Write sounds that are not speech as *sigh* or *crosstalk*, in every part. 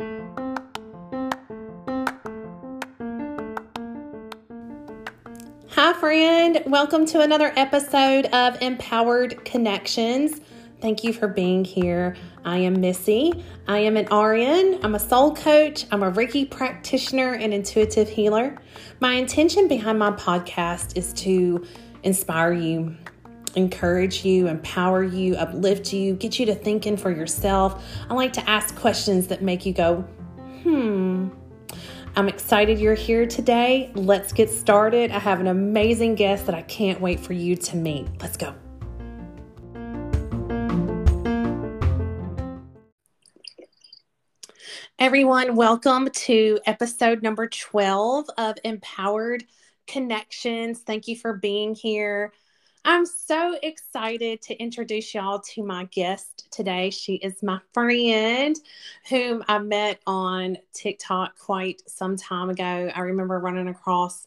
Hi, friend. Welcome to another episode of Empowered Connections. Thank you for being here. I am Missy. I am an RN. I'm a soul coach. I'm a Reiki practitioner and intuitive healer. My intention behind my podcast is to inspire you, encourage you, empower you, uplift you, get you to thinking for yourself. I like to ask questions that make you go, hmm. I'm excited you're here today. Let's get started. I have an amazing guest that I can't wait for you to meet. Let's go. Everyone, welcome to episode number 12 of Empowered Connections. Thank you for being here. I'm so excited to introduce y'all to my guest today. She is my friend whom I met on TikTok quite some time ago. I remember running across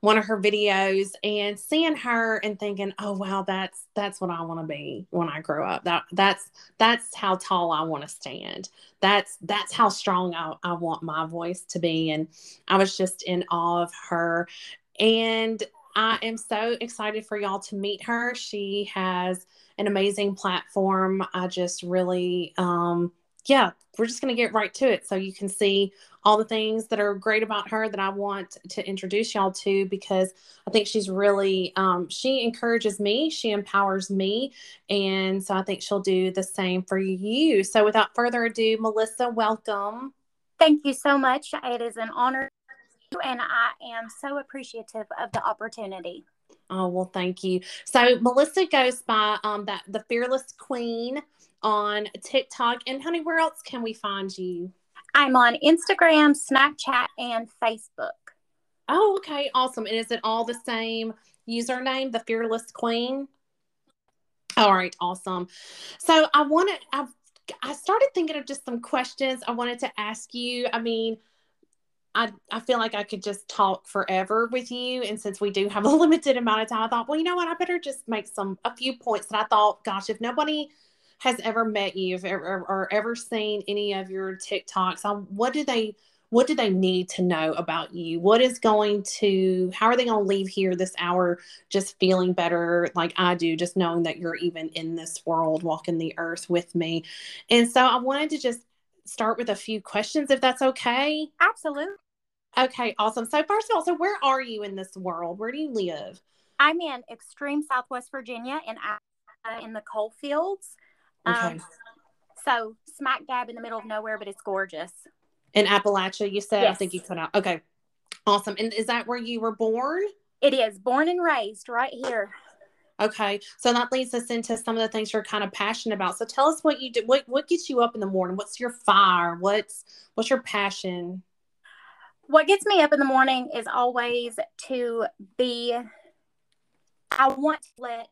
one of her videos and seeing her and thinking, "Oh wow, that's that's what I want to be when I grow up. That that's that's how tall I want to stand. That's that's how strong I, I want my voice to be." And I was just in awe of her. And I am so excited for y'all to meet her. She has an amazing platform. I just really um yeah, we're just going to get right to it so you can see all the things that are great about her that I want to introduce y'all to because I think she's really, um, she encourages me, she empowers me. And so I think she'll do the same for you. So without further ado, Melissa, welcome. Thank you so much. It is an honor and I am so appreciative of the opportunity. Oh well, thank you. So Melissa goes by um that the fearless queen on TikTok, and honey, where else can we find you? I'm on Instagram, Snapchat, and Facebook. Oh, okay, awesome. And is it all the same username, the Fearless Queen? All right, awesome. So I wanted, I, I started thinking of just some questions I wanted to ask you. I mean, I, I feel like I could just talk forever with you. And since we do have a *laughs* limited amount of time, I thought, well, you know what? I better just make some, a few points that I thought, gosh, if nobody has ever met you or, or ever seen any of your TikToks, um, what do they what do they need to know about you? What is going to how are they going to leave here this hour just feeling better like I do, just knowing that you're even in this world, walking the earth with me. And so I wanted to just start with a few questions if that's okay. Absolutely. Okay, awesome. So first of all, so where are you in this world? Where do you live? I'm in extreme Southwest Virginia in in the coal fields. Okay. Um, so smack dab in the middle of nowhere, but it's gorgeous. In Appalachia, you said? Yes. I think you cut out. Okay. Awesome. And is that where you were born? It is. Born and raised right here. Okay. So that leads us into some of the things you're kind of passionate about. So tell us what you do. What what gets you up in the morning? What's your fire? What's what's your passion? What gets me up in the morning is always to be I want to let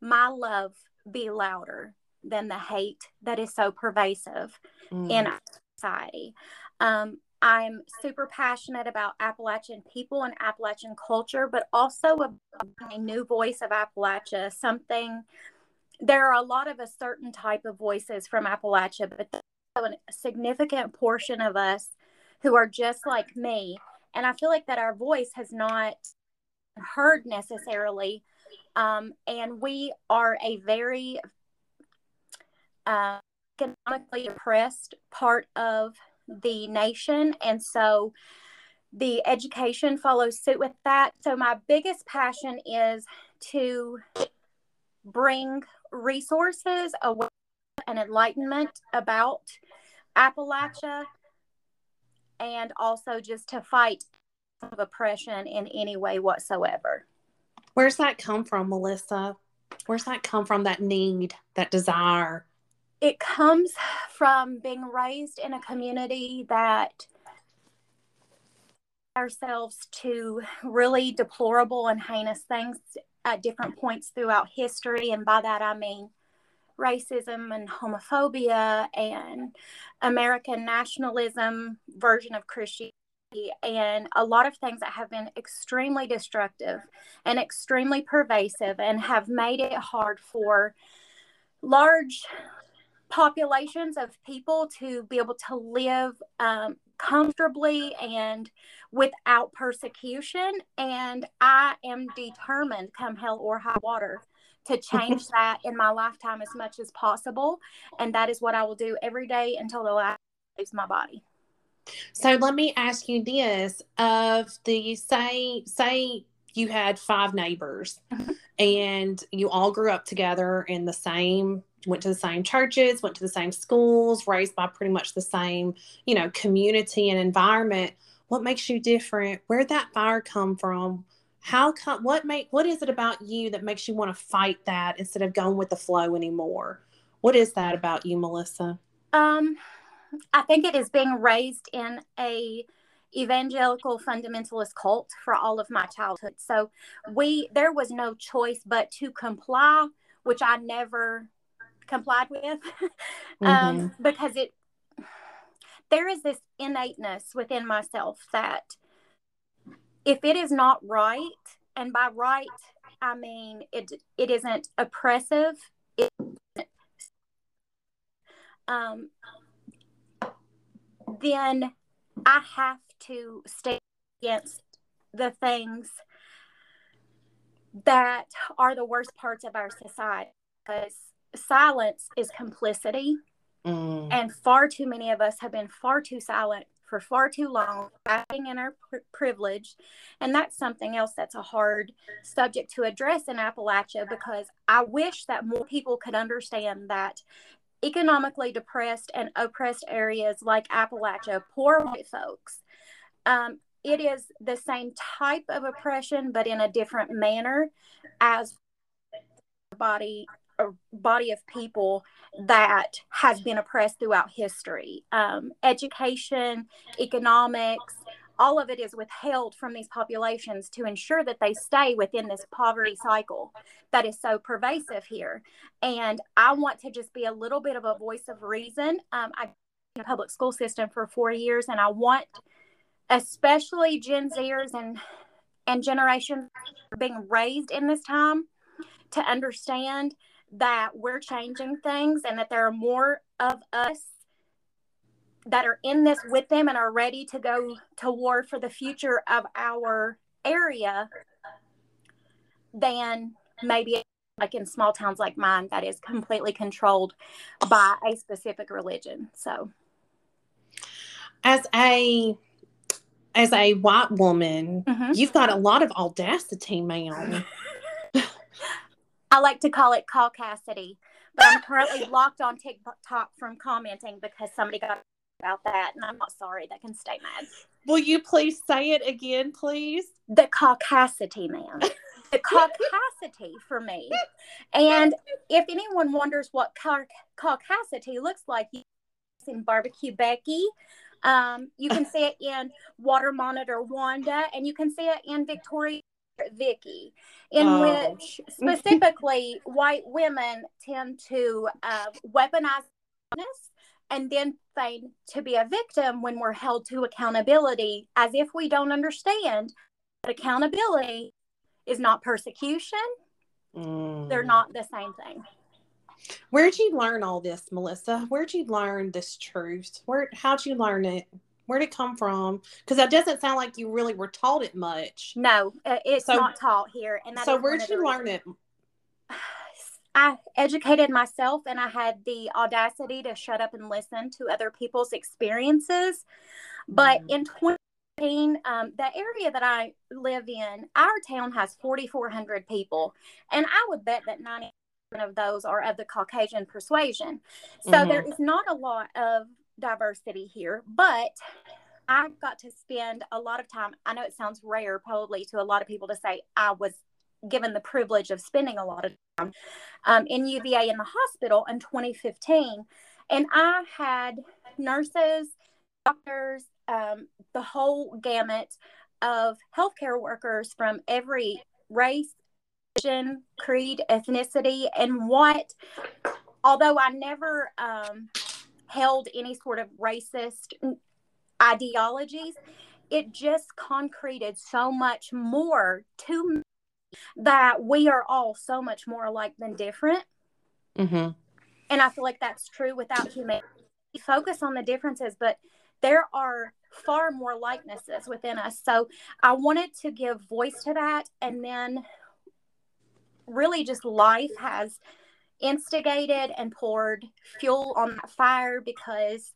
my love be louder than the hate that is so pervasive mm. in our society. Um, I'm super passionate about Appalachian people and Appalachian culture, but also a, a new voice of Appalachia. Something there are a lot of a certain type of voices from Appalachia, but a significant portion of us who are just like me. And I feel like that our voice has not heard necessarily. Um, and we are a very uh, economically oppressed part of the nation. And so the education follows suit with that. So, my biggest passion is to bring resources, awareness, and enlightenment about Appalachia, and also just to fight of oppression in any way whatsoever. Where's that come from, Melissa? Where's that come from? That need, that desire? it comes from being raised in a community that ourselves to really deplorable and heinous things at different points throughout history and by that I mean racism and homophobia and American nationalism version of Christianity and a lot of things that have been extremely destructive and extremely pervasive and have made it hard for large populations of people to be able to live um, comfortably and without persecution. And I am determined, come hell or high water, to change *laughs* that in my lifetime as much as possible. And that is what I will do every day until the last leaves my body. So let me ask you this: of the say say you had five neighbors mm-hmm. and you all grew up together in the same went to the same churches went to the same schools raised by pretty much the same you know community and environment what makes you different where'd that fire come from how come what make what is it about you that makes you want to fight that instead of going with the flow anymore? What is that about you melissa? Um i think it is being raised in a evangelical fundamentalist cult for all of my childhood. So we there was no choice but to comply which i never complied with. *laughs* Um, mm-hmm. because it there is this innateness within myself that if it is not right, and by right I mean it it isn't oppressive, it, um, then I have to stay against the things that are the worst parts of our society because silence is complicity. Mm. And far too many of us have been far too silent for far too long, acting in our pr- privilege. And that's something else that's a hard subject to address in Appalachia because I wish that more people could understand that economically depressed and oppressed areas like Appalachia, poor white folks, um, it is the same type of oppression, but in a different manner as body a body of people that has been oppressed throughout history. Um, education, economics, all of it is withheld from these populations to ensure that they stay within this poverty cycle that is so pervasive here. And I want to just be a little bit of a voice of reason. Um, I in a public school system for four years, and I want, especially Gen Zers and and generations being raised in this time, to understand that we're changing things and that there are more of us that are in this with them and are ready to go to war for the future of our area than maybe like in small towns like mine that is completely controlled by a specific religion so as a as a white woman mm-hmm. you've got a lot of audacity ma'am *laughs* I like to call it caucasity, but I'm currently *laughs* locked on TikTok from commenting because somebody got about that, and I'm not sorry. That can stay mad. Will you please say it again, please? The caucasity, man. *laughs* the caucasity for me. And if anyone wonders what caucasity looks like, you in barbecue Becky. Um, you can see it in Water Monitor Wanda, and you can see it in Victoria Vicky, in oh. which specifically white women tend to uh, weaponize and then feign to be a victim when we're held to accountability as if we don't understand that accountability is not persecution. Mm. They're not the same thing. Where'd you learn all this, Melissa? Where'd you learn this truth? Where how'd you learn it? Where'd it come from? Because that doesn't sound like you really were taught it much. No, uh, it's so, not taught here. And so, where'd you learn it? *sighs* I educated myself, and I had the audacity to shut up and listen to other people's experiences. But mm. in 2018, um, the area that I live in, our town has 4,400 people, and I would bet that 90 of those are of the Caucasian persuasion. So mm-hmm. there is not a lot of diversity here, but I got to spend a lot of time. I know it sounds rare, probably to a lot of people to say I was given the privilege of spending a lot of time um, in UVA in the hospital in 2015. And I had nurses, doctors, um, the whole gamut of healthcare workers from every race, religion, creed, ethnicity, and what, although I never um, held any sort of racist ideologies, it just concreted so much more to me that we are all so much more alike than different. Mm-hmm. and I feel like that's true without humanity. We focus on the differences, but there are far more likenesses within us. So I wanted to give voice to that. And then really just life has instigated and poured fuel on that fire because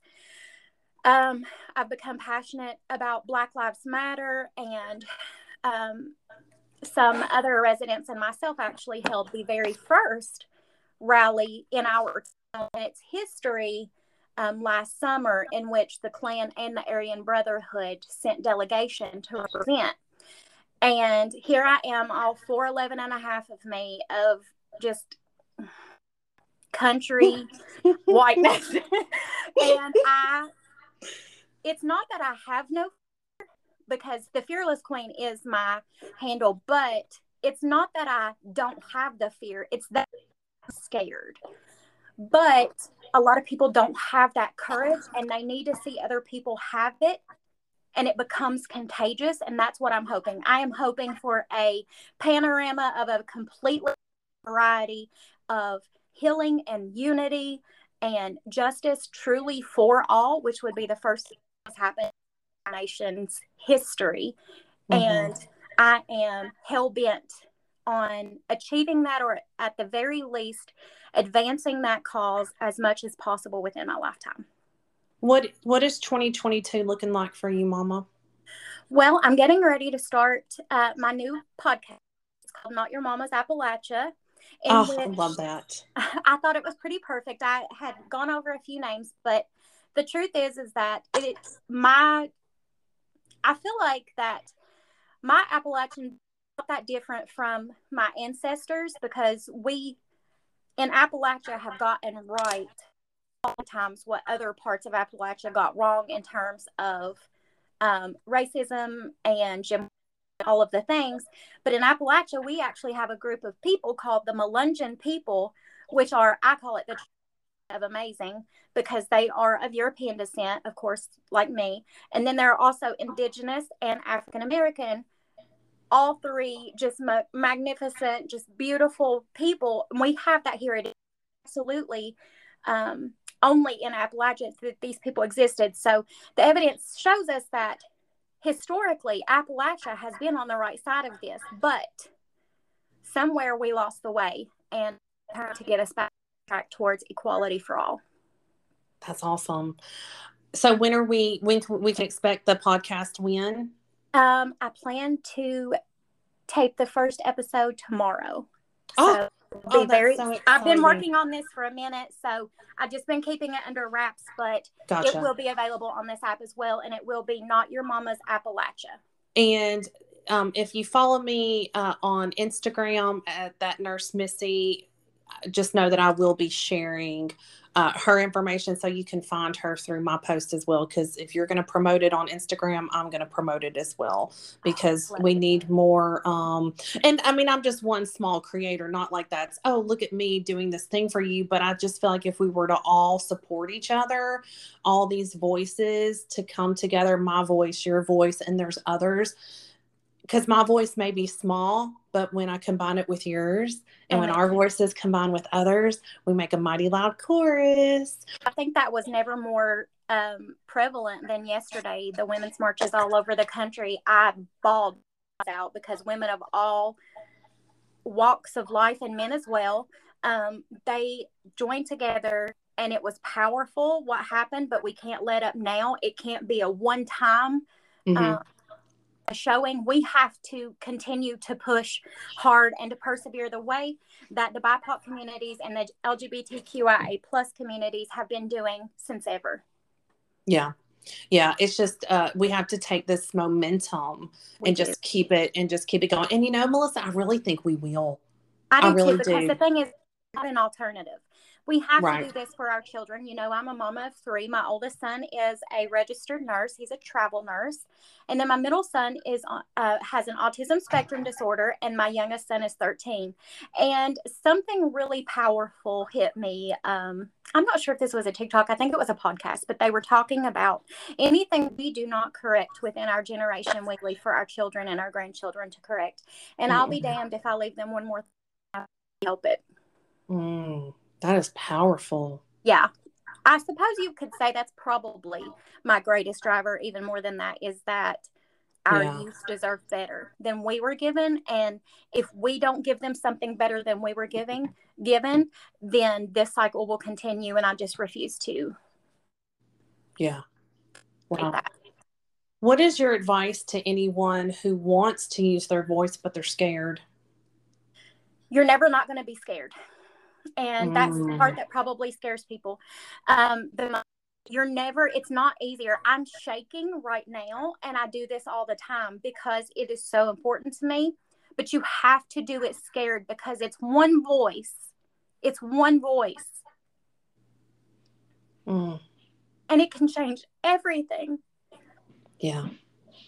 um, I've become passionate about Black Lives Matter and um, some other residents and myself actually held the very first rally in our its history um, last summer in which the Klan and the Aryan Brotherhood sent delegation to represent. And here I am, all 4'11 and a half of me, of just country whiteness. *laughs* and I, it's not that I have no fear because the fearless queen is my handle, but it's not that I don't have the fear, it's that I'm scared. But a lot of people don't have that courage and they need to see other people have it and it becomes contagious and that's what i'm hoping i am hoping for a panorama of a completely variety of healing and unity and justice truly for all which would be the first thing that's happened in our nation's history mm-hmm. and i am hell-bent on achieving that or at the very least advancing that cause as much as possible within my lifetime. What what is 2022 looking like for you, Mama? Well, I'm getting ready to start uh, my new podcast. It's called Not Your Mama's Appalachia. Oh, I love that. *laughs* I thought it was pretty perfect. I had gone over a few names, but the truth is, is that it's my. I feel like that my Appalachian not that different from my ancestors because we in Appalachia have gotten right times what other parts of Appalachia got wrong in terms of um, racism and Jim, all of the things. But in Appalachia, we actually have a group of people called the Melungeon people, which are, I call it the of amazing because they are of European descent, of course, like me. And then there are also indigenous and African American all three just ma- magnificent, just beautiful people. And we have that here. It absolutely um, only in Appalachia that these people existed. So the evidence shows us that historically Appalachia has been on the right side of this, but somewhere we lost the way and had to get us back towards equality for all. That's awesome. So when are we when can we can expect the podcast when? Um, I plan to tape the first episode tomorrow. Oh, so oh, very. So I've been working on this for a minute, so I've just been keeping it under wraps. But gotcha. it will be available on this app as well, and it will be not your mama's Appalachia. And um, if you follow me uh, on Instagram at that nurse Missy, just know that I will be sharing uh, her information so you can find her through my post as well. Because if you're going to promote it on Instagram, I'm going to promote it as well because oh, we need more. Um, and I mean, I'm just one small creator, not like that's, oh, look at me doing this thing for you. But I just feel like if we were to all support each other, all these voices to come together, my voice, your voice, and there's others because my voice may be small, but when I combine it with yours and when our voices combine with others, we make a mighty loud chorus. I think that was never more um, prevalent than yesterday. The women's marches all over the country. I bawled out because women of all walks of life and men as well, um, they joined together and it was powerful what happened, but we can't let up now. It can't be a one time. Mm-hmm. Uh, showing we have to continue to push hard and to persevere the way that the BIPOC communities and the LGBTQIA plus communities have been doing since ever. Yeah. Yeah, it's just uh, we have to take this momentum we and do. just keep it and just keep it going. And you know, Melissa, I really think we will. I do I really too, because do. the thing is, not an alternative we have right. to do this for our children. You know, I'm a mama of three. My oldest son is a registered nurse. He's a travel nurse, and then my middle son is uh, has an autism spectrum disorder, and my youngest son is 13. And something really powerful hit me. Um, I'm not sure if this was a TikTok. I think it was a podcast, but they were talking about anything we do not correct within our generation we leave for our children and our grandchildren to correct. And mm. I'll be mm. damned if I leave them one more. Th- help it. Mm. That is powerful. Yeah. I suppose you could say that's probably my greatest driver, even more than that, is that our yeah. youth deserve better than we were given. And if we don't give them something better than we were giving given, then this cycle will continue. And I just refuse to. Yeah. Wow. What is your advice to anyone who wants to use their voice but they're scared? You're never not going to be scared. And that's mm. the part mm. that probably scares people. Um, the you're never it's not easier i'm shaking right now and i do this all the time because it is so important to me but you have to do it scared because it's one voice it's one voice mm. and it can change everything yeah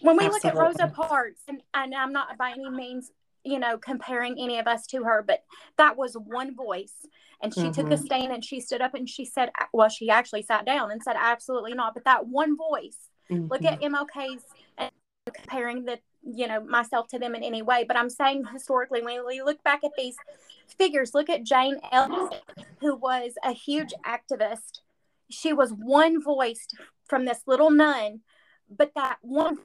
when we Absolutely. look at rosa parks and, and i'm not by any means you know comparing any of us to her but that was one voice and she mm-hmm. took a mm-hmm. stand and she stood up and she said, well, she actually sat down and said, absolutely not. But that one voice, mm-hmm. look at MLK's and comparing the, you know, myself to them in any way. But I'm saying historically, when we look back at these figures, look at Jane Elliott, who was a huge activist. She was one voice from this little nun, but that one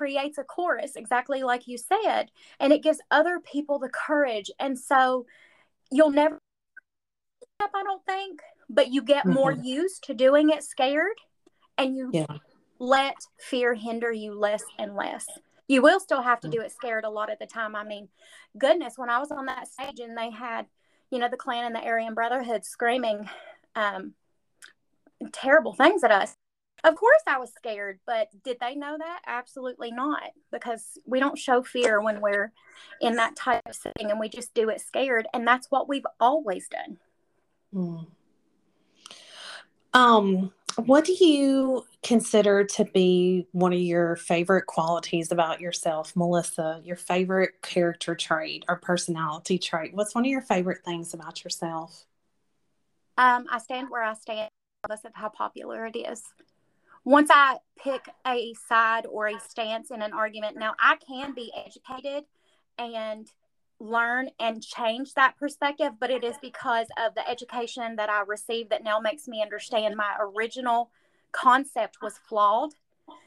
creates a chorus exactly like you said and it gives other people the courage and so you'll never I don't think, but you get mm-hmm. more used to doing it scared and you yeah. let fear hinder you less and less. You will still have to mm. do it scared a lot of the time. I mean, goodness, when I was on that stage and they had, you know, the Klan and the Aryan Brotherhood screaming um, terrible things at us. Of course, I was scared, but did they know that? Absolutely not, because we don't show fear when we're in that type of setting and we just do it scared. And that's what we've always done. Mm. Um, what do you consider to be one of your favorite qualities about yourself, Melissa? Your favorite character trait or personality trait? What's one of your favorite things about yourself? Um, I stand where I stand, regardless of how popular it is. Once I pick a side or a stance in an argument, now I can be educated and learn and change that perspective, but it is because of the education that I received that now makes me understand my original concept was flawed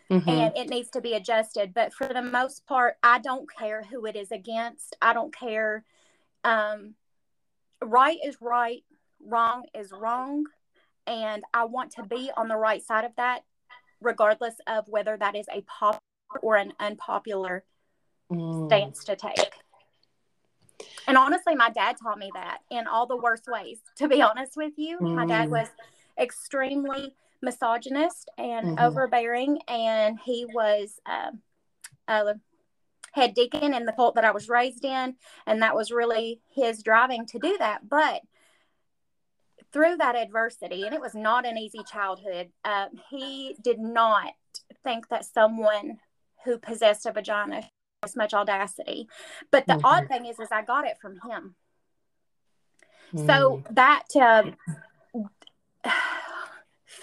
mm-hmm. and it needs to be adjusted. But for the most part, I don't care who it is against. I don't care. Um, right is right, wrong is wrong. And I want to be on the right side of that, regardless of whether that is a popular or an unpopular mm. stance to take. And honestly, my dad taught me that in all the worst ways, to be honest with you. Mm. My dad mm. was extremely misogynist and mm-hmm. overbearing, and he was uh, a head deacon in the cult that I was raised in. And that was really his driving to do that. But through that adversity, and it was not an easy childhood, uh, he did not think that someone who possessed a vagina as much audacity. But the mm-hmm. odd thing is, is I got it from him. Mm. So that uh, *sighs*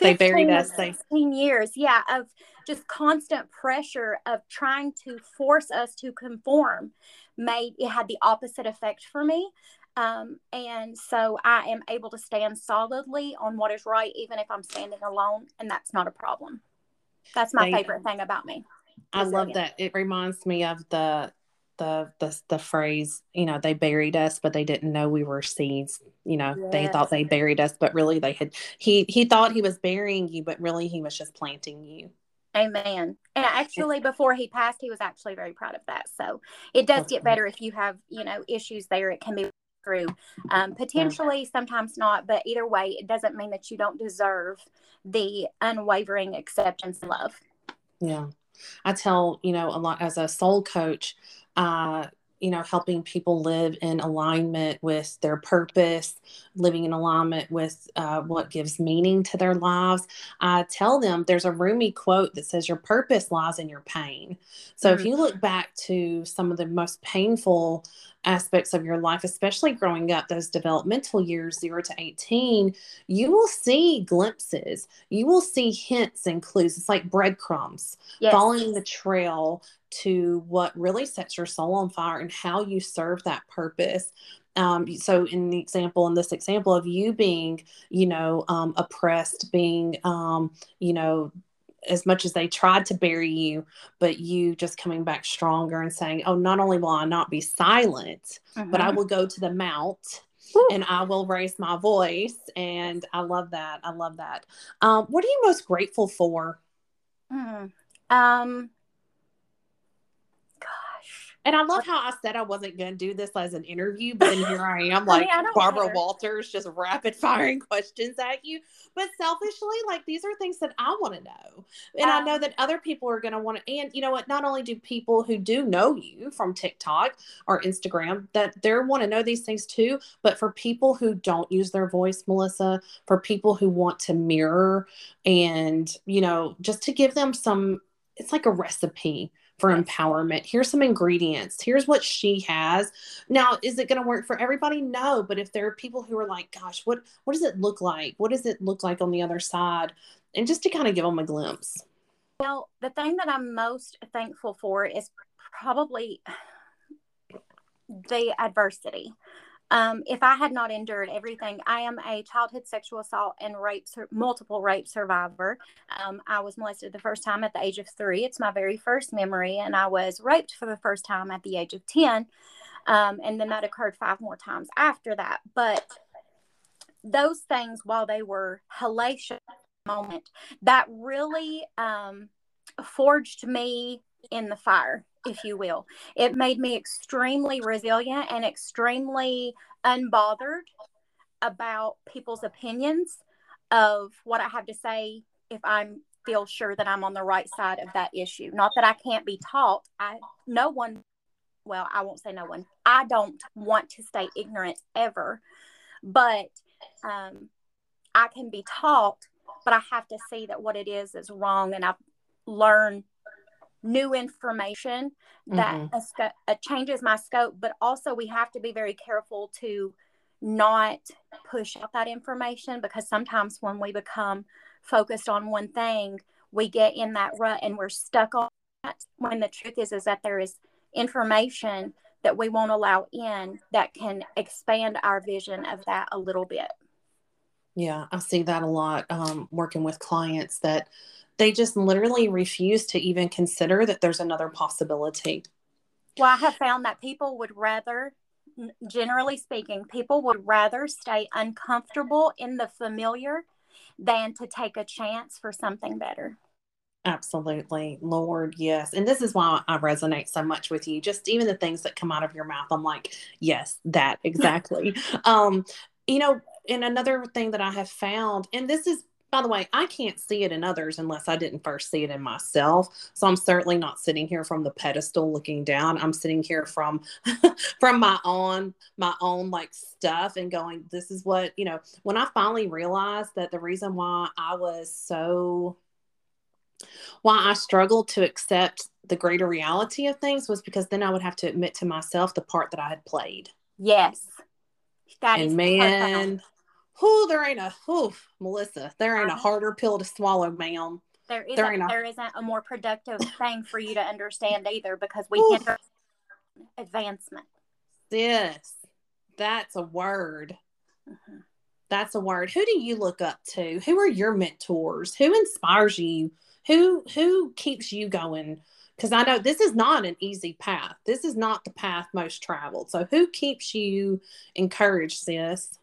they buried us. 16 years, yeah, of just constant pressure of trying to force us to conform made it had the opposite effect for me. Um, and so I am able to stand solidly on what is right, even if I'm standing alone, and that's not a problem. That's my they, favorite thing about me. I love that. It reminds me of the the the the phrase, you know, they buried us, but they didn't know we were seeds. You know, yes. they thought they buried us, but really they had he he thought he was burying you, but really he was just planting you. Amen. And actually, before he passed, he was actually very proud of that. So it does get better if you have, you know, issues there. It can be through. Um, potentially, sometimes not, but either way, it doesn't mean that you don't deserve the unwavering acceptance and love. Yeah. I tell, you know, a lot as a soul coach, uh, you know, helping people live in alignment with their purpose, living in alignment with uh, what gives meaning to their lives. I tell them there's a Rumi quote that says, Your purpose lies in your pain. So mm-hmm. if you look back to some of the most painful aspects of your life, especially growing up, those developmental years, zero to 18, you will see glimpses. You will see hints and clues. It's like breadcrumbs, yes. following the trail to what really sets your soul on fire and how you serve that purpose. um, so in the example in this example of you being you know um, oppressed being um, you know as much as they tried to bury you but you just coming back stronger and saying oh not only will i not be silent mm-hmm. but i mm-hmm. will go to the mount Ooh. and i will raise my voice and i love that i love that um, what are you most grateful for mm. um and I love how I said I wasn't going to do this as an interview, but then here I *laughs* am, like I mean, I Barbara. Walters, just rapid firing *laughs* questions at you. But selfishly, like these are things that I want to know. And um, I know um, that other people are going to want to. And you know what? Not only do people who do know you from TikTok or Instagram, that they want to know these things too. But for people who don't use their voice, Melissa, for people who want to mirror and, you know, just to give them some, it's like a recipe for empowerment. Here's some ingredients. Here's what she has. Now, is it going to work for everybody? No, but if there are people who are like, gosh, what what does it look like? What does it look like on the other side? And just to kind of give them a glimpse. Well, the thing that I'm most thankful for is probably the adversity. Um, if I had not endured everything, I am a childhood sexual assault and rape, multiple rape survivor. Um, I was molested the first time at the age of three. It's my very first memory, and I was raped for the first time at the age of 10. Um, and then that occurred five more times after that. But those things, while they were hellacious moment, that really um, forged me in the fire if you will. It made me extremely resilient and extremely unbothered about people's opinions of what I have to say if I'm feel sure that I'm on the right side of that issue. Not that I can't be taught. I no one well, I won't say no one. I don't want to stay ignorant ever. But um I can be taught, but I have to see that what it is is wrong and I've learned new information that mm-hmm. a, a changes my scope but also we have to be very careful to not push out that information because sometimes when we become focused on one thing we get in that rut and we're stuck on that when the truth is is that there is information that we won't allow in that can expand our vision of that a little bit yeah i see that a lot um, working with clients that they just literally refuse to even consider that there's another possibility. Well, I have found that people would rather, generally speaking, people would rather stay uncomfortable in the familiar than to take a chance for something better. Absolutely, Lord, yes. And this is why I resonate so much with you. Just even the things that come out of your mouth, I'm like, yes, that *laughs* exactly. um, you know, and another thing that I have found, and this is by the way, I can't see it in others unless I didn't first see it in myself. So I'm certainly not sitting here from the pedestal looking down. I'm sitting here from *laughs* from my own my own like stuff and going, this is what, you know, when I finally realized that the reason why I was so why I struggled to accept the greater reality of things was because then I would have to admit to myself the part that I had played. Yes. That and man, who there ain't a whew, Melissa, there ain't a harder pill to swallow, ma'am. There isn't there, a, there isn't a more productive thing for you to understand either because we hinder advancement. This that's a word. Mm-hmm. That's a word. Who do you look up to? Who are your mentors? Who inspires you? Who who keeps you going? Because I know this is not an easy path. This is not the path most traveled. So who keeps you encouraged, sis?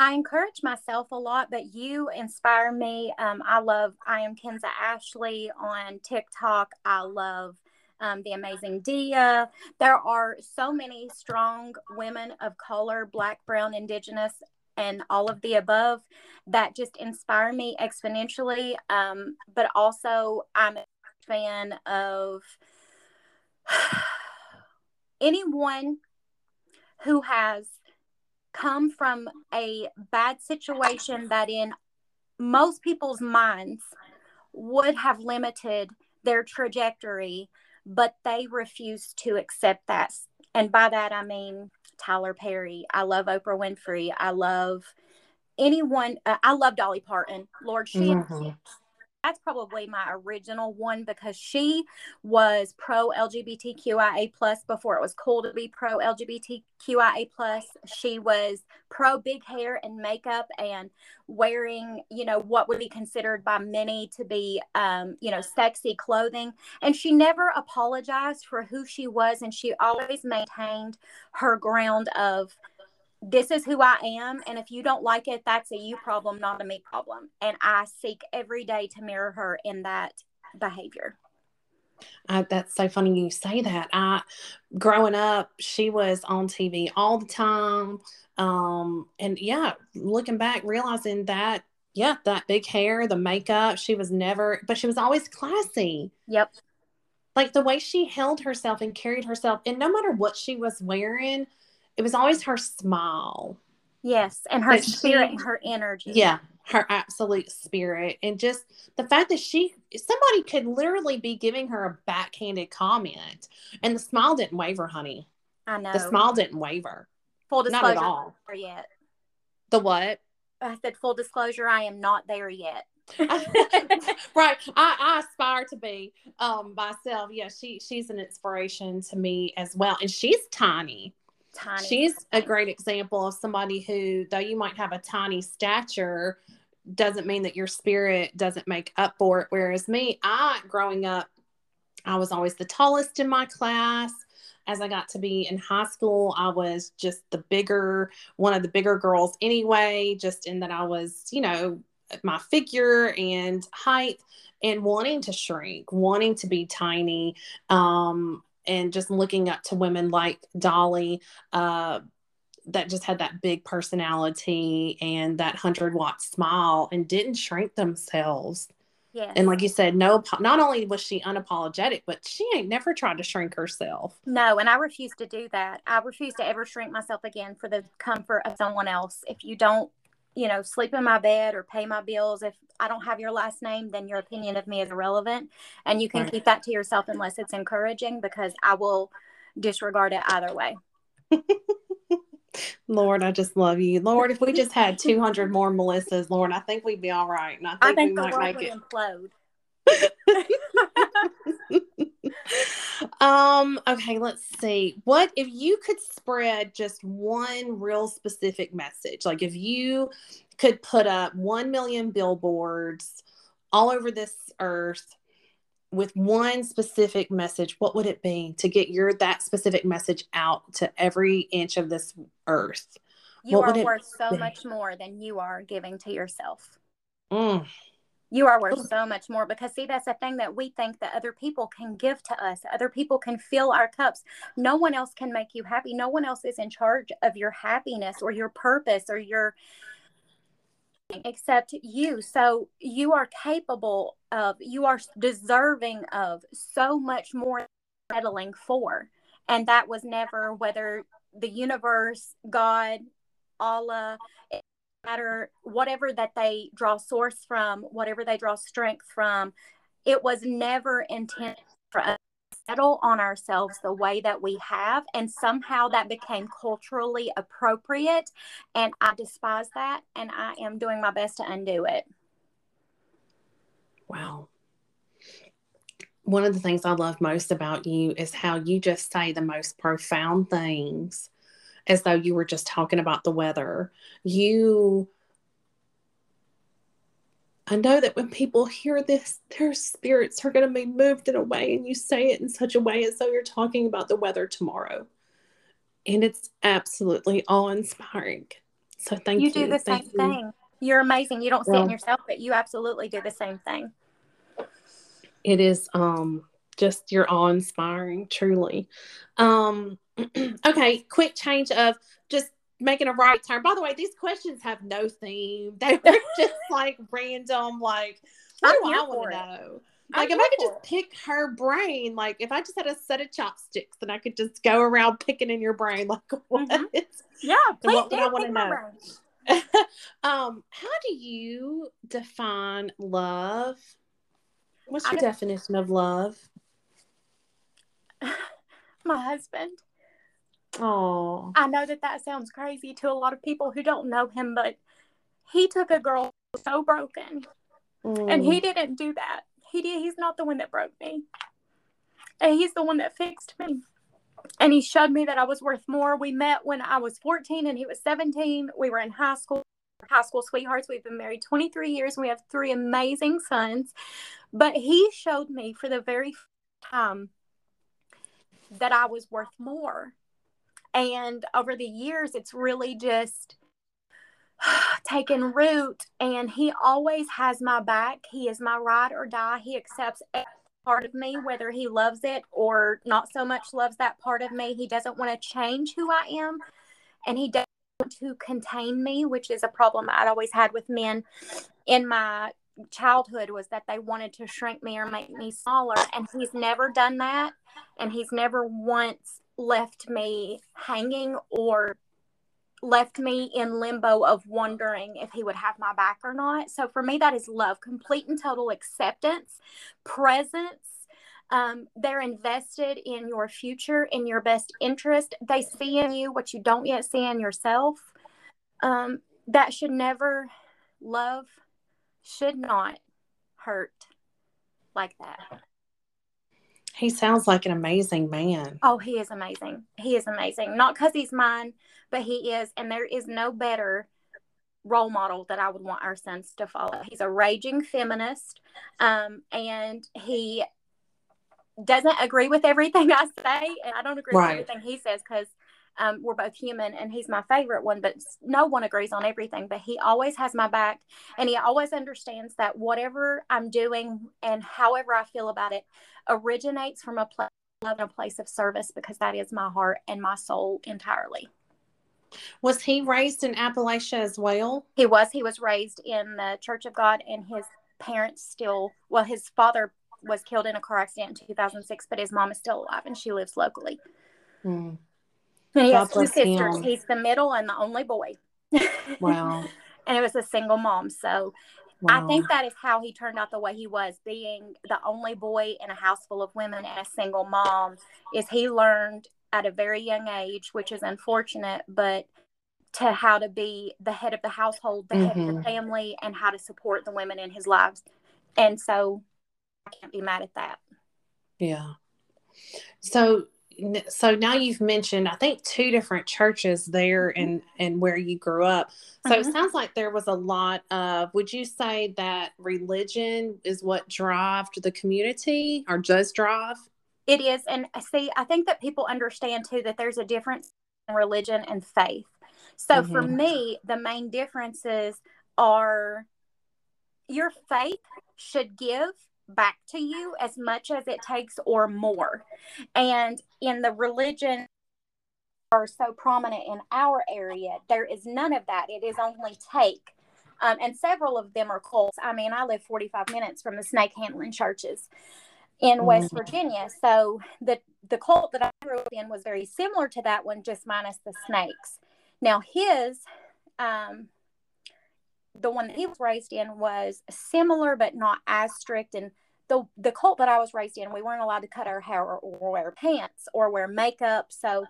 I encourage myself a lot, but you inspire me. Um, I love I am Kenza Ashley on TikTok. I love um, the amazing Dia. There are so many strong women of color, black, brown, indigenous, and all of the above that just inspire me exponentially. Um, but also, I'm a fan of *sighs* anyone who has come from a bad situation that in most people's minds would have limited their trajectory, but they refuse to accept that. And by that, I mean Tyler Perry. I love Oprah Winfrey. I love anyone. Uh, I love Dolly Parton. Lord, she mm-hmm. That's probably my original one because she was pro LGBTQIA plus before it was cool to be pro LGBTQIA plus. She was pro big hair and makeup and wearing, you know, what would be considered by many to be, um, you know, sexy clothing. And she never apologized for who she was, and she always maintained her ground of this is who I am. And if you don't like it, that's a you problem, not a me problem. And I seek every day to mirror her in that behavior. Uh, that's so funny you say that. I, growing up, she was on TV all the time. Um, and yeah, looking back, realizing that, yeah, that big hair, the makeup, she was never, but she was always classy. Yep. Like the way she held herself and carried herself, and no matter what she was wearing, it was always her smile. Yes, and her spirit, she, her energy. Yeah, her absolute spirit, and just the fact that she somebody could literally be giving her a backhanded comment, and the smile didn't waver, honey. I know the smile didn't waver. Full disclosure, not at all. Yet the what? I said full disclosure. I am not there yet. *laughs* right. I, I aspire to be um myself. Yeah, she she's an inspiration to me as well. And she's tiny tiny. She's a great example of somebody who, though you might have a tiny stature, doesn't mean that your spirit doesn't make up for it. Whereas me, I, growing up, I was always the tallest in my class. As I got to be in high school, I was just the bigger, one of the bigger girls anyway, just in that I was, you know, my figure and height and wanting to shrink, wanting to be tiny. Um, and just looking up to women like Dolly, uh, that just had that big personality and that hundred watt smile and didn't shrink themselves. Yes. And like you said, no, not only was she unapologetic, but she ain't never tried to shrink herself. No, and I refuse to do that. I refuse to ever shrink myself again for the comfort of someone else. If you don't you know, sleep in my bed or pay my bills. If I don't have your last name, then your opinion of me is irrelevant. And you can right. keep that to yourself unless it's encouraging because I will disregard it either way. *laughs* Lord, I just love you. Lord, if we just had 200 more Melissas, Lord, I think we'd be all right. And I think, I think we might make it. implode. *laughs* um okay let's see. What if you could spread just one real specific message? Like if you could put up 1 million billboards all over this earth with one specific message what would it be to get your that specific message out to every inch of this earth? You what are worth so be? much more than you are giving to yourself. Mm you are worth so much more because see that's a thing that we think that other people can give to us. Other people can fill our cups. No one else can make you happy. No one else is in charge of your happiness or your purpose or your except you. So you are capable of you are deserving of so much more settling for. And that was never whether the universe god allah matter whatever that they draw source from, whatever they draw strength from, it was never intended for us to settle on ourselves the way that we have. And somehow that became culturally appropriate. And I despise that. And I am doing my best to undo it. Wow. One of the things I love most about you is how you just say the most profound things as though you were just talking about the weather. You, I know that when people hear this, their spirits are going to be moved in a way, and you say it in such a way as though you're talking about the weather tomorrow. And it's absolutely awe inspiring. So thank you. You do the thank same you. thing. You're amazing. You don't see well, it in yourself, but you absolutely do the same thing. It is um just you're awe inspiring, truly. Um *clears throat* okay, quick change of just making a right turn. By the way, these questions have no theme. They *laughs* were just like random, like what I'm do I want to know? Like I'm if I could just pick her brain, like if I just had a set of chopsticks, then I could just go around picking in your brain, like *laughs* what? Mm-hmm. Yeah, please what do. I want to know? *laughs* um, how do you define love? What's your definition of love? My husband. Oh. I know that that sounds crazy to a lot of people who don't know him, but he took a girl so broken Mm. And he didn't do that. He did. He's not the one that broke me. And he's the one that fixed me. And he showed me that I was worth more. We met when I was 14 and he was 17. We were in high school, high school sweethearts. We've been married 23 years. And we have three amazing sons. But he showed me for the very time that I was worth more. And over the years, it's really just *sighs* taken root. And he always has my back. He is my ride or die. He accepts every part of me, whether he loves it or not so much loves that part of me. He doesn't want to change who I am. And he doesn't want to contain me, which is a problem I'd always had with men in my childhood was that they wanted to shrink me or make me smaller and he's never done that and he's never once left me hanging or left me in limbo of wondering if he would have my back or not. So for me, that is love, complete and total acceptance, presence. Um, they're invested in your future, in your best interest. They see in you what you don't yet see in yourself. Um, that should never, love should not hurt like that. He sounds like an amazing man. Oh, he is amazing. He is amazing. Not because he's mine, but he is. And there is no better role model that I would want our sons to follow. He's a raging feminist, um, and he doesn't agree with everything I say, and I don't agree right. with everything he says because um, we're both human, and he's my favorite one. But no one agrees on everything. But he always has my back, and he always understands that whatever I'm doing and however I feel about it originates from a place love and a place of service because that is my heart and my soul entirely. Was he raised in Appalachia as well? He was. He was raised in the Church of God, and his parents still, well, his father was killed in a car accident in 2006, but his mom is still alive and she lives locally. Hmm. And he God has two sisters. Him. He's the middle and the only boy. Wow. *laughs* and it was a single mom. So wow. I think that is how he turned out the way he was, being the only boy in a house full of women and a single mom. Is he learned at a very young age, which is unfortunate, but to how to be the head of the household, the mm-hmm. head of the mm-hmm. family, and how to support the women in his lives. And so I can't be mad at that. Yeah. So so now you've mentioned I think two different churches there mm-hmm. and and where you grew up. So mm-hmm. it sounds like there was a lot of would you say that religion is what drive the community or does drive? It is. And uh, see, I think that people understand too that there's a difference in religion and faith. So mm-hmm. for me, the main differences are your faith should give back to you as much as it takes or more. And in the religion are so prominent in our area, there is none of that. It is only take. Um, and several of them are cults. I mean, I live 45 minutes from the snake handling churches in West mm-hmm. Virginia. So the the cult that I grew up in was very similar to that one, just minus the snakes. Now his, um, the one that he was raised in was similar but not as strict. And the the cult that I was raised in, we weren't allowed to cut our hair or, or wear pants or wear makeup. So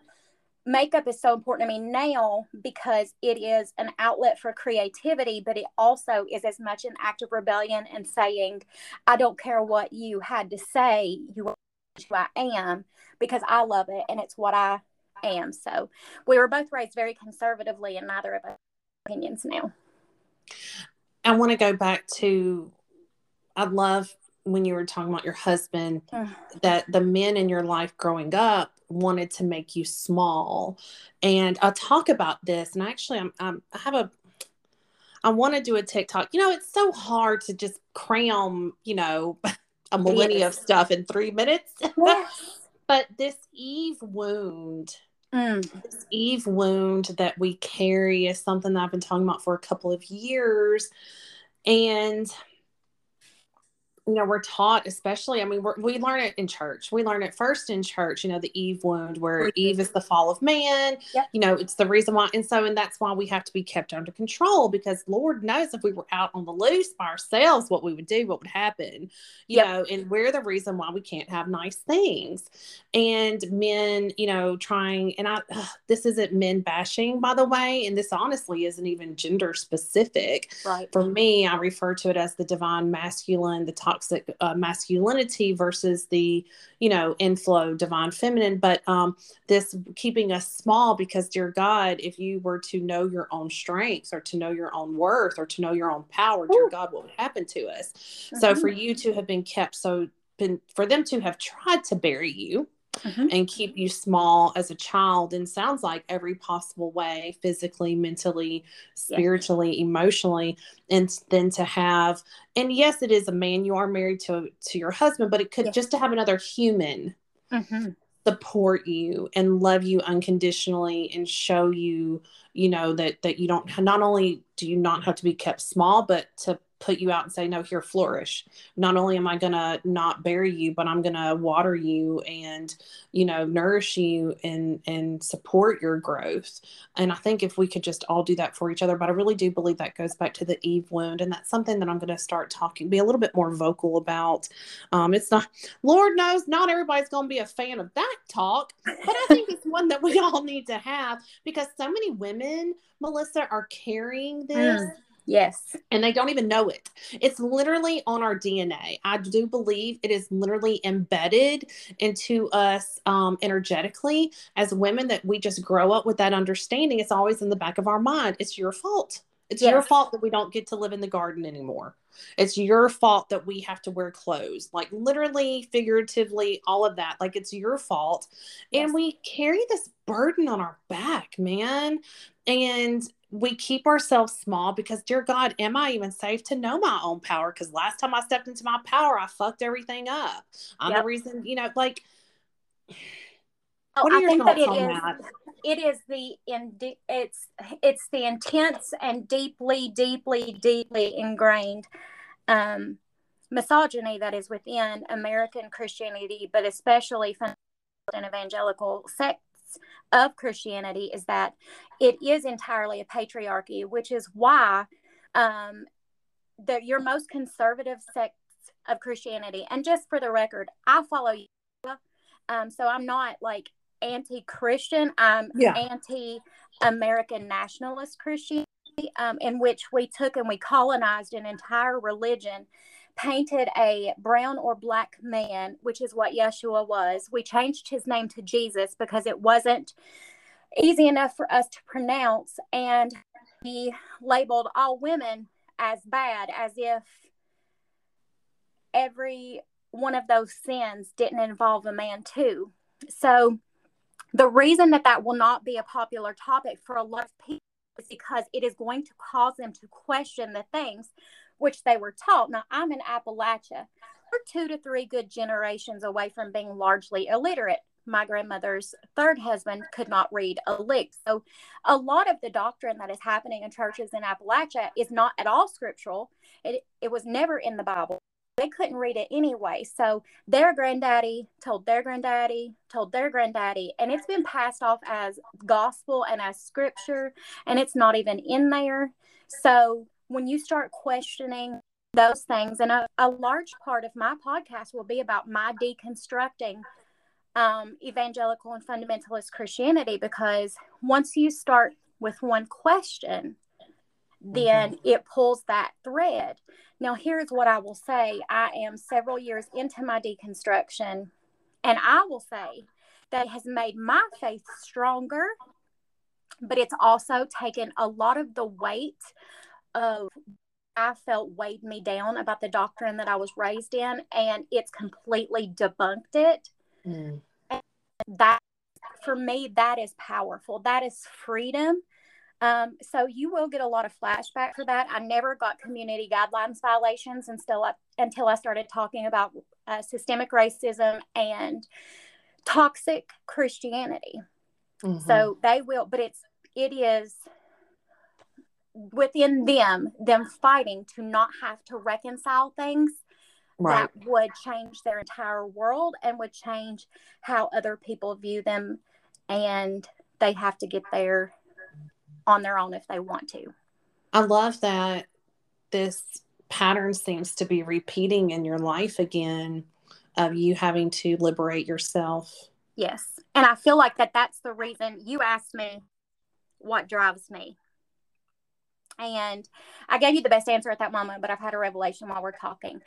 makeup is so important to me now because it is an outlet for creativity, but it also is as much an act of rebellion and saying, I don't care what you had to say, you are who I am because I love it and it's what I am. So we were both raised very conservatively and neither of us opinions now. I want to go back to I love when you were talking about your husband *sighs* that the men in your life growing up wanted to make you small and i talk about this and actually I'm, I'm i have a i want to do a tiktok you know it's so hard to just cram you know *laughs* a millennia yes. of stuff in three minutes *laughs* yes. but this eve wound mm. this eve wound that we carry is something that i've been talking about for a couple of years and you know we're taught especially i mean we learn it in church we learn it first in church you know the eve wound where mm-hmm. eve is the fall of man yep. you know it's the reason why and so and that's why we have to be kept under control because lord knows if we were out on the loose by ourselves what we would do what would happen you yep. know and we're the reason why we can't have nice things and men you know trying and i ugh, this isn't men bashing by the way and this honestly isn't even gender specific right for me i refer to it as the divine masculine the top toxic uh, masculinity versus the you know inflow divine feminine but um this keeping us small because dear god if you were to know your own strengths or to know your own worth or to know your own power Ooh. dear god what would happen to us mm-hmm. so for you to have been kept so been for them to have tried to bury you mm-hmm. and keep you small as a child and sounds like every possible way physically mentally spiritually yeah. emotionally and then to have and yes it is a man you are married to to your husband but it could just to have another human mm-hmm. support you and love you unconditionally and show you you know that that you don't not only do you not have to be kept small but to put you out and say no here flourish. Not only am i going to not bury you but i'm going to water you and you know nourish you and and support your growth. And i think if we could just all do that for each other but i really do believe that goes back to the eve wound and that's something that i'm going to start talking be a little bit more vocal about. Um it's not lord knows not everybody's going to be a fan of that talk but i think it's one that we all need to have because so many women melissa are carrying *laughs* this mm Yes. And they don't even know it. It's literally on our DNA. I do believe it is literally embedded into us um, energetically as women that we just grow up with that understanding. It's always in the back of our mind. It's your fault. It's yes. your fault that we don't get to live in the garden anymore. It's your fault that we have to wear clothes, like literally, figuratively, all of that. Like it's your fault. Yes. And we carry this burden on our back, man. And we keep ourselves small because dear god am i even safe to know my own power? Because last time i stepped into my power i fucked everything up. I'm yep. the reason you know like oh, what are I think thoughts that it on that? it is the in it's it's the intense and deeply deeply deeply ingrained um misogyny that is within american christianity but especially in evangelical sect of Christianity is that it is entirely a patriarchy, which is why um, the, your most conservative sects of Christianity, and just for the record, I follow you. Um, so I'm not like anti Christian, I'm yeah. anti American nationalist Christianity, um, in which we took and we colonized an entire religion painted a brown or black man, which is what Yeshua was. We changed his name to Jesus because it wasn't easy enough for us to pronounce. And he labeled all women as bad, as if every one of those sins didn't involve a man, too. So, the reason that that will not be a popular topic for a lot of people is because it is going to cause them to question the things which they were taught. Now, I'm in Appalachia. We're two to three good generations away from being largely illiterate. My grandmother's third husband could not read a lick. So, a lot of the doctrine that is happening in churches in Appalachia is not at all scriptural. It, it was never in the Bible. They couldn't read it anyway. So, their granddaddy told their granddaddy, told their granddaddy, and it's been passed off as gospel and as scripture, and it's not even in there. So, when you start questioning those things, and a, a large part of my podcast will be about my deconstructing um, evangelical and fundamentalist Christianity because once you start with one question, then mm-hmm. it pulls that thread. Now, here's what I will say I am several years into my deconstruction, and I will say that has made my faith stronger, but it's also taken a lot of the weight of I felt weighed me down about the doctrine that I was raised in, and it's completely debunked it. Mm. that for me, that is powerful. That is freedom. Um, so you will get a lot of flashback for that. I never got community guidelines violations until I, until I started talking about uh, systemic racism and toxic Christianity. Mm-hmm. So they will, but it's it is within them them fighting to not have to reconcile things right. that would change their entire world and would change how other people view them. And they have to get there on their own if they want to. I love that this pattern seems to be repeating in your life again of you having to liberate yourself. Yes. And I feel like that that's the reason you asked me what drives me. And I gave you the best answer at that moment, but I've had a revelation while we're talking.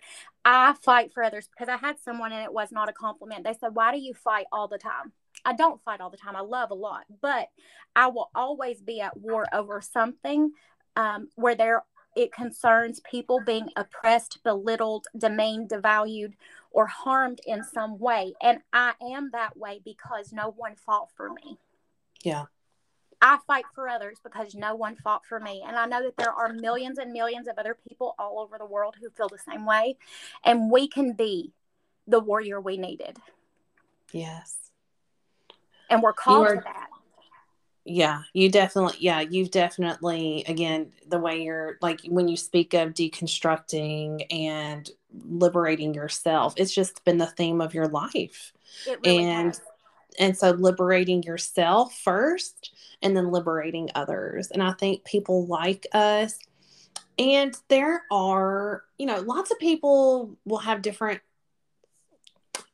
I fight for others because I had someone and it was not a compliment. They said, Why do you fight all the time? I don't fight all the time. I love a lot, but I will always be at war over something um, where there it concerns people being oppressed, belittled, demeaned, devalued, or harmed in some way. And I am that way because no one fought for me. Yeah. I fight for others because no one fought for me. And I know that there are millions and millions of other people all over the world who feel the same way. And we can be the warrior we needed. Yes. And we're called are, to that yeah you definitely yeah you've definitely again the way you're like when you speak of deconstructing and liberating yourself it's just been the theme of your life really and has. and so liberating yourself first and then liberating others and i think people like us and there are you know lots of people will have different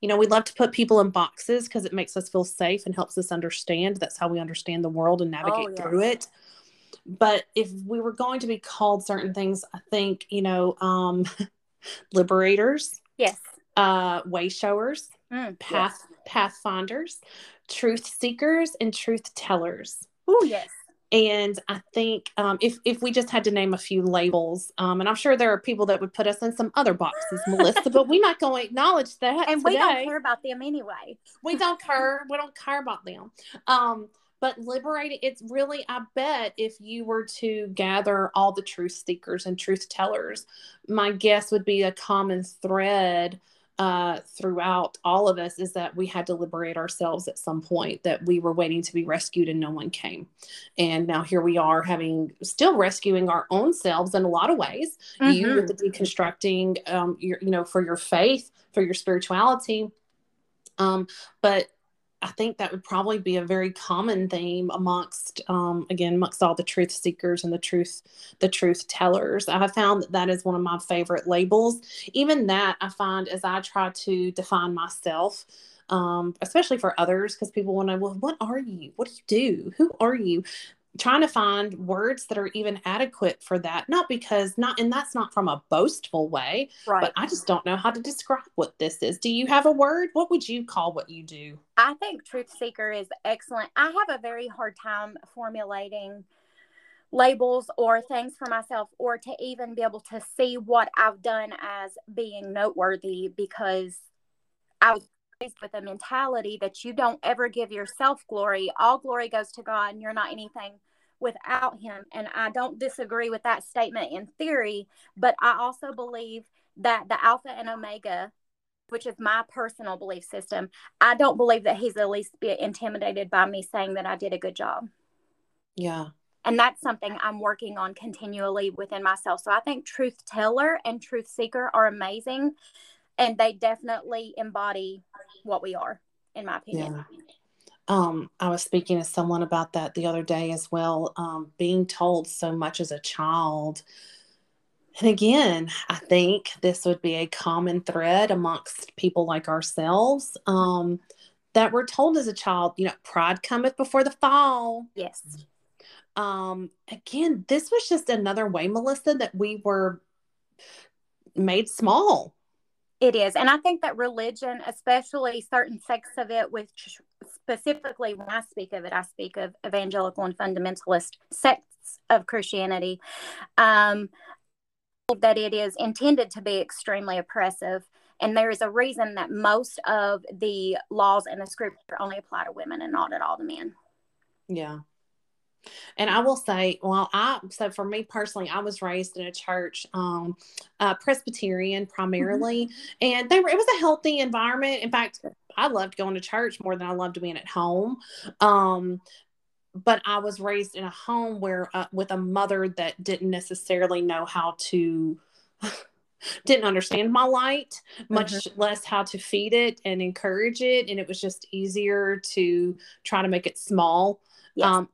you know, we love to put people in boxes because it makes us feel safe and helps us understand. That's how we understand the world and navigate oh, yes. through it. But if we were going to be called certain things, I think, you know, um, *laughs* liberators. Yes. Uh, way showers, mm, path yes. pathfinders, truth seekers, and truth tellers. Oh yes and I think um, if if we just had to name a few labels, um, and I'm sure there are people that would put us in some other boxes, Melissa, but we're not going to acknowledge that. And today. we don't care about them anyway. We don't care. We don't care about them. Um, but liberating, it's really, I bet, if you were to gather all the truth seekers and truth tellers, my guess would be a common thread uh, throughout all of us is that we had to liberate ourselves at some point that we were waiting to be rescued and no one came. And now here we are having still rescuing our own selves in a lot of ways. Mm-hmm. you with the deconstructing um, your, you know for your faith for your spirituality. Um, but I think that would probably be a very common theme amongst, um, again, amongst all the truth seekers and the truth, the truth tellers. I have found that that is one of my favorite labels. Even that I find as I try to define myself, um, especially for others, because people want to know, well, what are you? What do you do? Who are you? Trying to find words that are even adequate for that not because not and that's not from a boastful way right. but i just don't know how to describe what this is. Do you have a word? What would you call what you do? I think truth seeker is excellent. I have a very hard time formulating labels or things for myself or to even be able to see what i've done as being noteworthy because i was with a mentality that you don't ever give yourself glory. All glory goes to God, and you're not anything without him. And I don't disagree with that statement in theory, but I also believe that the Alpha and Omega, which is my personal belief system, I don't believe that he's the least bit intimidated by me saying that I did a good job. Yeah. And that's something I'm working on continually within myself. So I think truth teller and truth seeker are amazing. And they definitely embody what we are, in my opinion. Yeah um, I was speaking to someone about that the other day as well. Um, being told so much as a child. And again, I think this would be a common thread amongst people like ourselves um, that we're told as a child, you know, pride cometh before the fall. Yes. Um, again, this was just another way, Melissa, that we were made small it is. And I think that religion, especially certain sects of it, which specifically when I speak of it, I speak of evangelical and fundamentalist sects of Christianity, um, that it is intended to be extremely oppressive. And there is a reason that most of the laws in the scripture only apply to women and not at all to men. Yeah. And I will say, well, I so for me personally, I was raised in a church, um, uh, Presbyterian primarily, mm-hmm. and they were it was a healthy environment. In fact, I loved going to church more than I loved being at home. Um, but I was raised in a home where uh, with a mother that didn't necessarily know how to *laughs* didn't understand my light, much Mhm. less how to feed it and encourage it. And it was just easier to try to make it small. Yes. Um,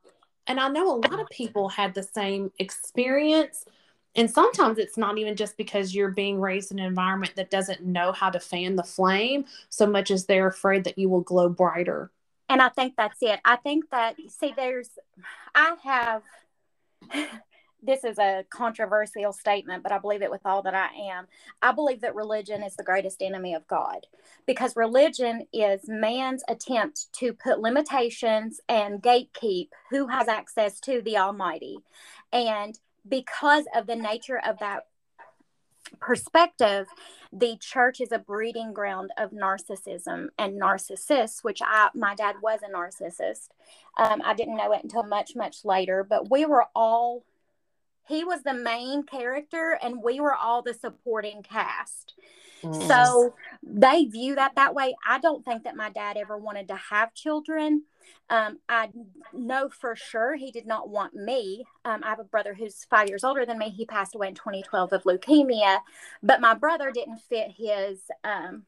and I know a lot of people had the same experience. And sometimes it's not even just because you're being raised in an environment that doesn't know how to fan the flame so much as they're afraid that you will glow brighter. and I think that's it. I think that see, there's, I have. This is a controversial statement, but I believe it with all that I am. I believe that religion is the greatest enemy of God because religion is man's attempt to put limitations and gatekeep who has access to the Almighty. And because of the nature of that perspective, the church is a breeding ground of narcissism and narcissists, which I my dad was a narcissist. Um, I didn't know it until much much later, but we were all. He was the main character, and we were all the supporting cast. Mm. So they view that that way. I don't think that my dad ever wanted to have children. Um, I know for sure he did not want me. Um, I have a brother who's five years older than me. He passed away in 2012 of leukemia, but my brother didn't fit his. Um,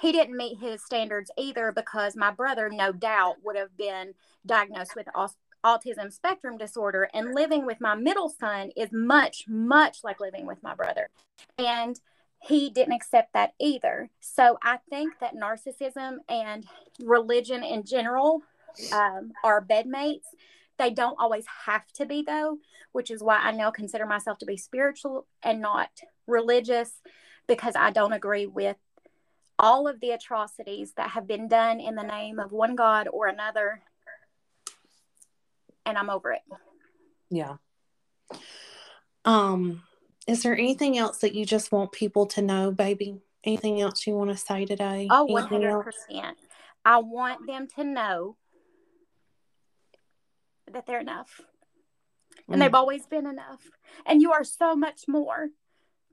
he didn't meet his standards either because my brother, no doubt, would have been diagnosed with autism spectrum disorder. And living with my middle son is much, much like living with my brother. And he didn't accept that either. So I think that narcissism and religion in general um, are bedmates. They don't always have to be, though, which is why I now consider myself to be spiritual and not religious because I don't agree with all of the atrocities that have been done in the name of one God or another. And I'm over it. Yeah. Um, is there anything else that you just want people to know, baby? Anything else you want to say today? Oh, 100%. I want them to know that they're enough. And Mm. they've always been enough. And you are so much more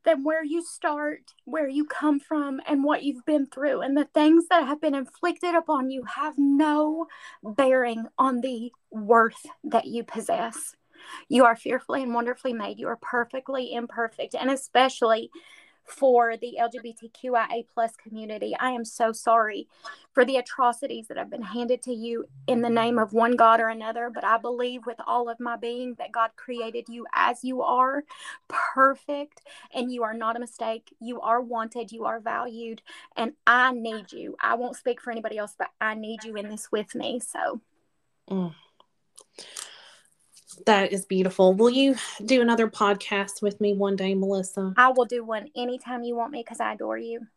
than where you start, where you come from, and what you've been through. And the things that have been inflicted upon you have no bearing on the worth that you possess. You are fearfully and wonderfully made. You are perfectly imperfect. And especially for the LGBTQIA plus community, I am so sorry for the atrocities that have been handed to you in the name of one God or another. But I believe with all of my being that God created you as you are, perfect, and you are not a mistake. You are wanted, you are valued, and I need you. I won't speak for anybody else, but I need you in this with me. So Mm. That is beautiful. Will you do another podcast with me one day, Melissa? I will do one anytime you want me because I adore you.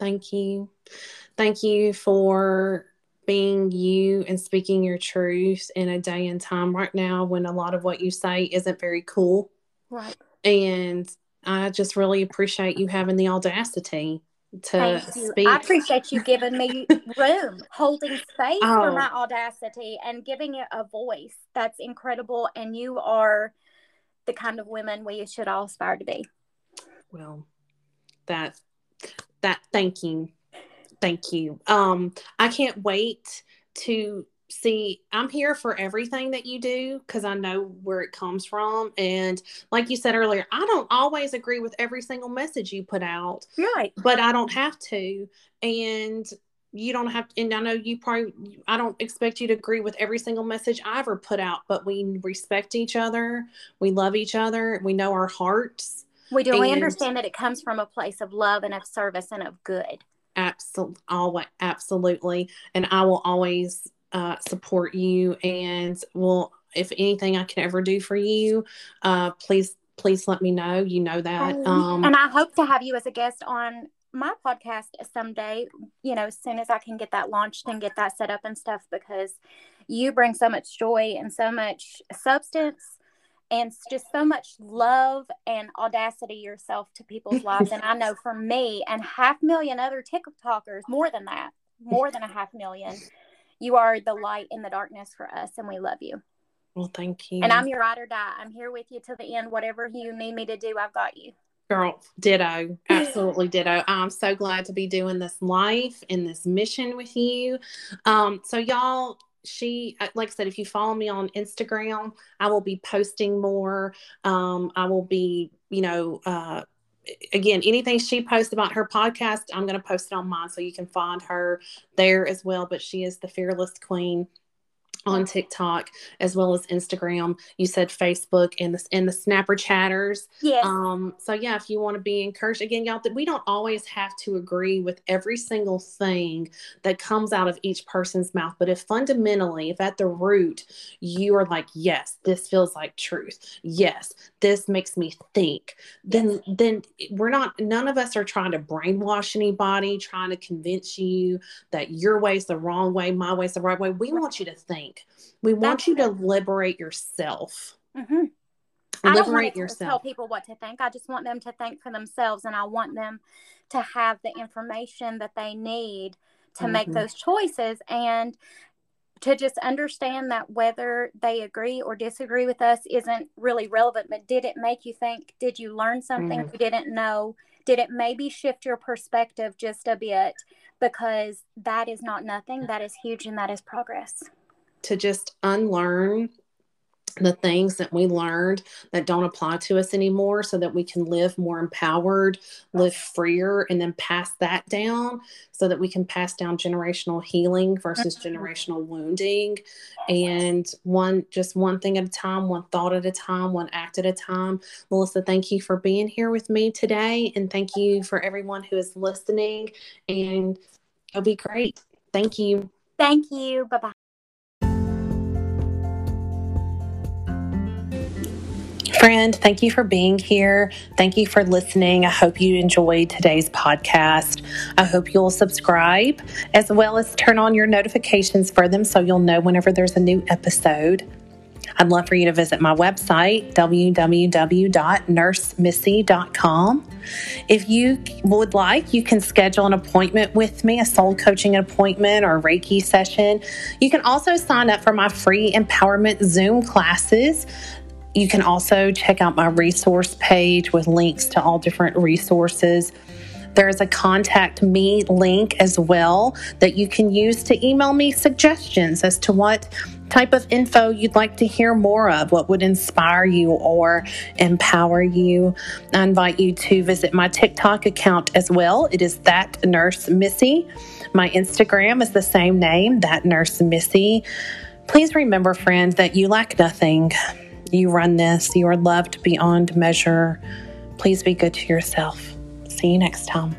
Thank you. Thank you for being you and speaking your truth in a day and time right now when a lot of what you say isn't very cool. Right. And I just really appreciate you having the audacity to speak. I appreciate you giving me *laughs* room, holding space for Oh. my audacity and giving it a voice. That's incredible. And you are the kind of women we should all aspire to be. well, that that thank you. Thank you. Um I can't wait to see I'm here for everything that you do because I know where it comes from and like you said earlier, I don't always agree with every single message you put out. Right. but I don't have to. And you don't have to, and I know you probably, I don't expect you to agree with every single message I ever put out, but we respect each other. We love each other. We know our hearts. We do. We understand that it comes from a place of love and of service and of good. Absolutely. Always, absolutely. And I will always uh, support you. And will, if anything I can ever do for you, uh, please, please let me know. You know that. Um, and I hope to have you as a guest on my podcast someday, you know, as soon as I can get that launched and get that set up and stuff, because you bring so much joy and so much substance and just so much love and audacity yourself to people's *laughs* lives. And I know for me and half million other TikTokers, more than that, more than a half million, you are the light in the darkness for us, and we love you. well, thank you. And I'm your ride or die. I'm here with you till the end. Whatever you need me to do, I've got you. Girl, ditto. Absolutely ditto. I'm so glad to be doing this life and this mission with you. Um, so y'all, she uh, like I said, if you follow me on Instagram, I will be posting more. Um, I will be, you know, uh again, anything she posts about her podcast, I'm going to post it on mine so you can find her there as well. But she is the fearless queen on TikTok as well as Instagram. You said Facebook and the and the Snapper chatters. Yes. Um. So yeah, if you want to be encouraged, again, y'all, that we don't always have to agree with every single thing that comes out of each person's mouth. But if fundamentally, if at the root you are like, yes, this feels like truth. Yes, this makes me think. Then then we're not. None of us are trying to brainwash anybody, trying to convince you that your way is the wrong way, my way is the right way. We want you to think think. We want That's you to liberate yourself. Mm-hmm. Liberate yourself. tell people what to think. I just want them to think for themselves, and I want them to have the information that they need to mm-hmm. make those choices and to just understand that whether they agree or disagree with us isn't really relevant. But did it make you think? Did you learn something mm-hmm. you didn't know? Did it maybe shift your perspective just a bit? Because that is not nothing. That is huge and that is progress to just unlearn the things that we learned that don't apply to us anymore so that we can live more empowered, live freer, and then pass that down so that we can pass down generational healing versus mm-hmm. generational wounding. And one, just one thing at a time, one thought at a time, one act at a time. Melissa, thank you for being here with me today. And thank you for everyone who is listening. And it'll be great. Thank you. Thank you. Bye bye. Friend, thank you for being here. Thank you for listening. I hope you enjoyed today's podcast. I hope you'll subscribe as well as turn on your notifications for them so you'll know whenever there's a new episode. I'd love for you to visit my website, www.nursemissy.com. If you would like, you can schedule an appointment with me, a soul coaching appointment or Reiki session. You can also sign up for my free empowerment Zoom classes. You can also check out my resource page with links to all different resources. There's a contact me link as well that you can use to email me suggestions as to what type of info you'd like to hear more of, what would inspire you or empower you. I invite you to visit my TikTok account as well. It is that nurse Missy. My Instagram is the same name, that nurse Missy. Please remember, friends, that you lack nothing you run this. You are loved beyond measure. Please be good to yourself. See you next time.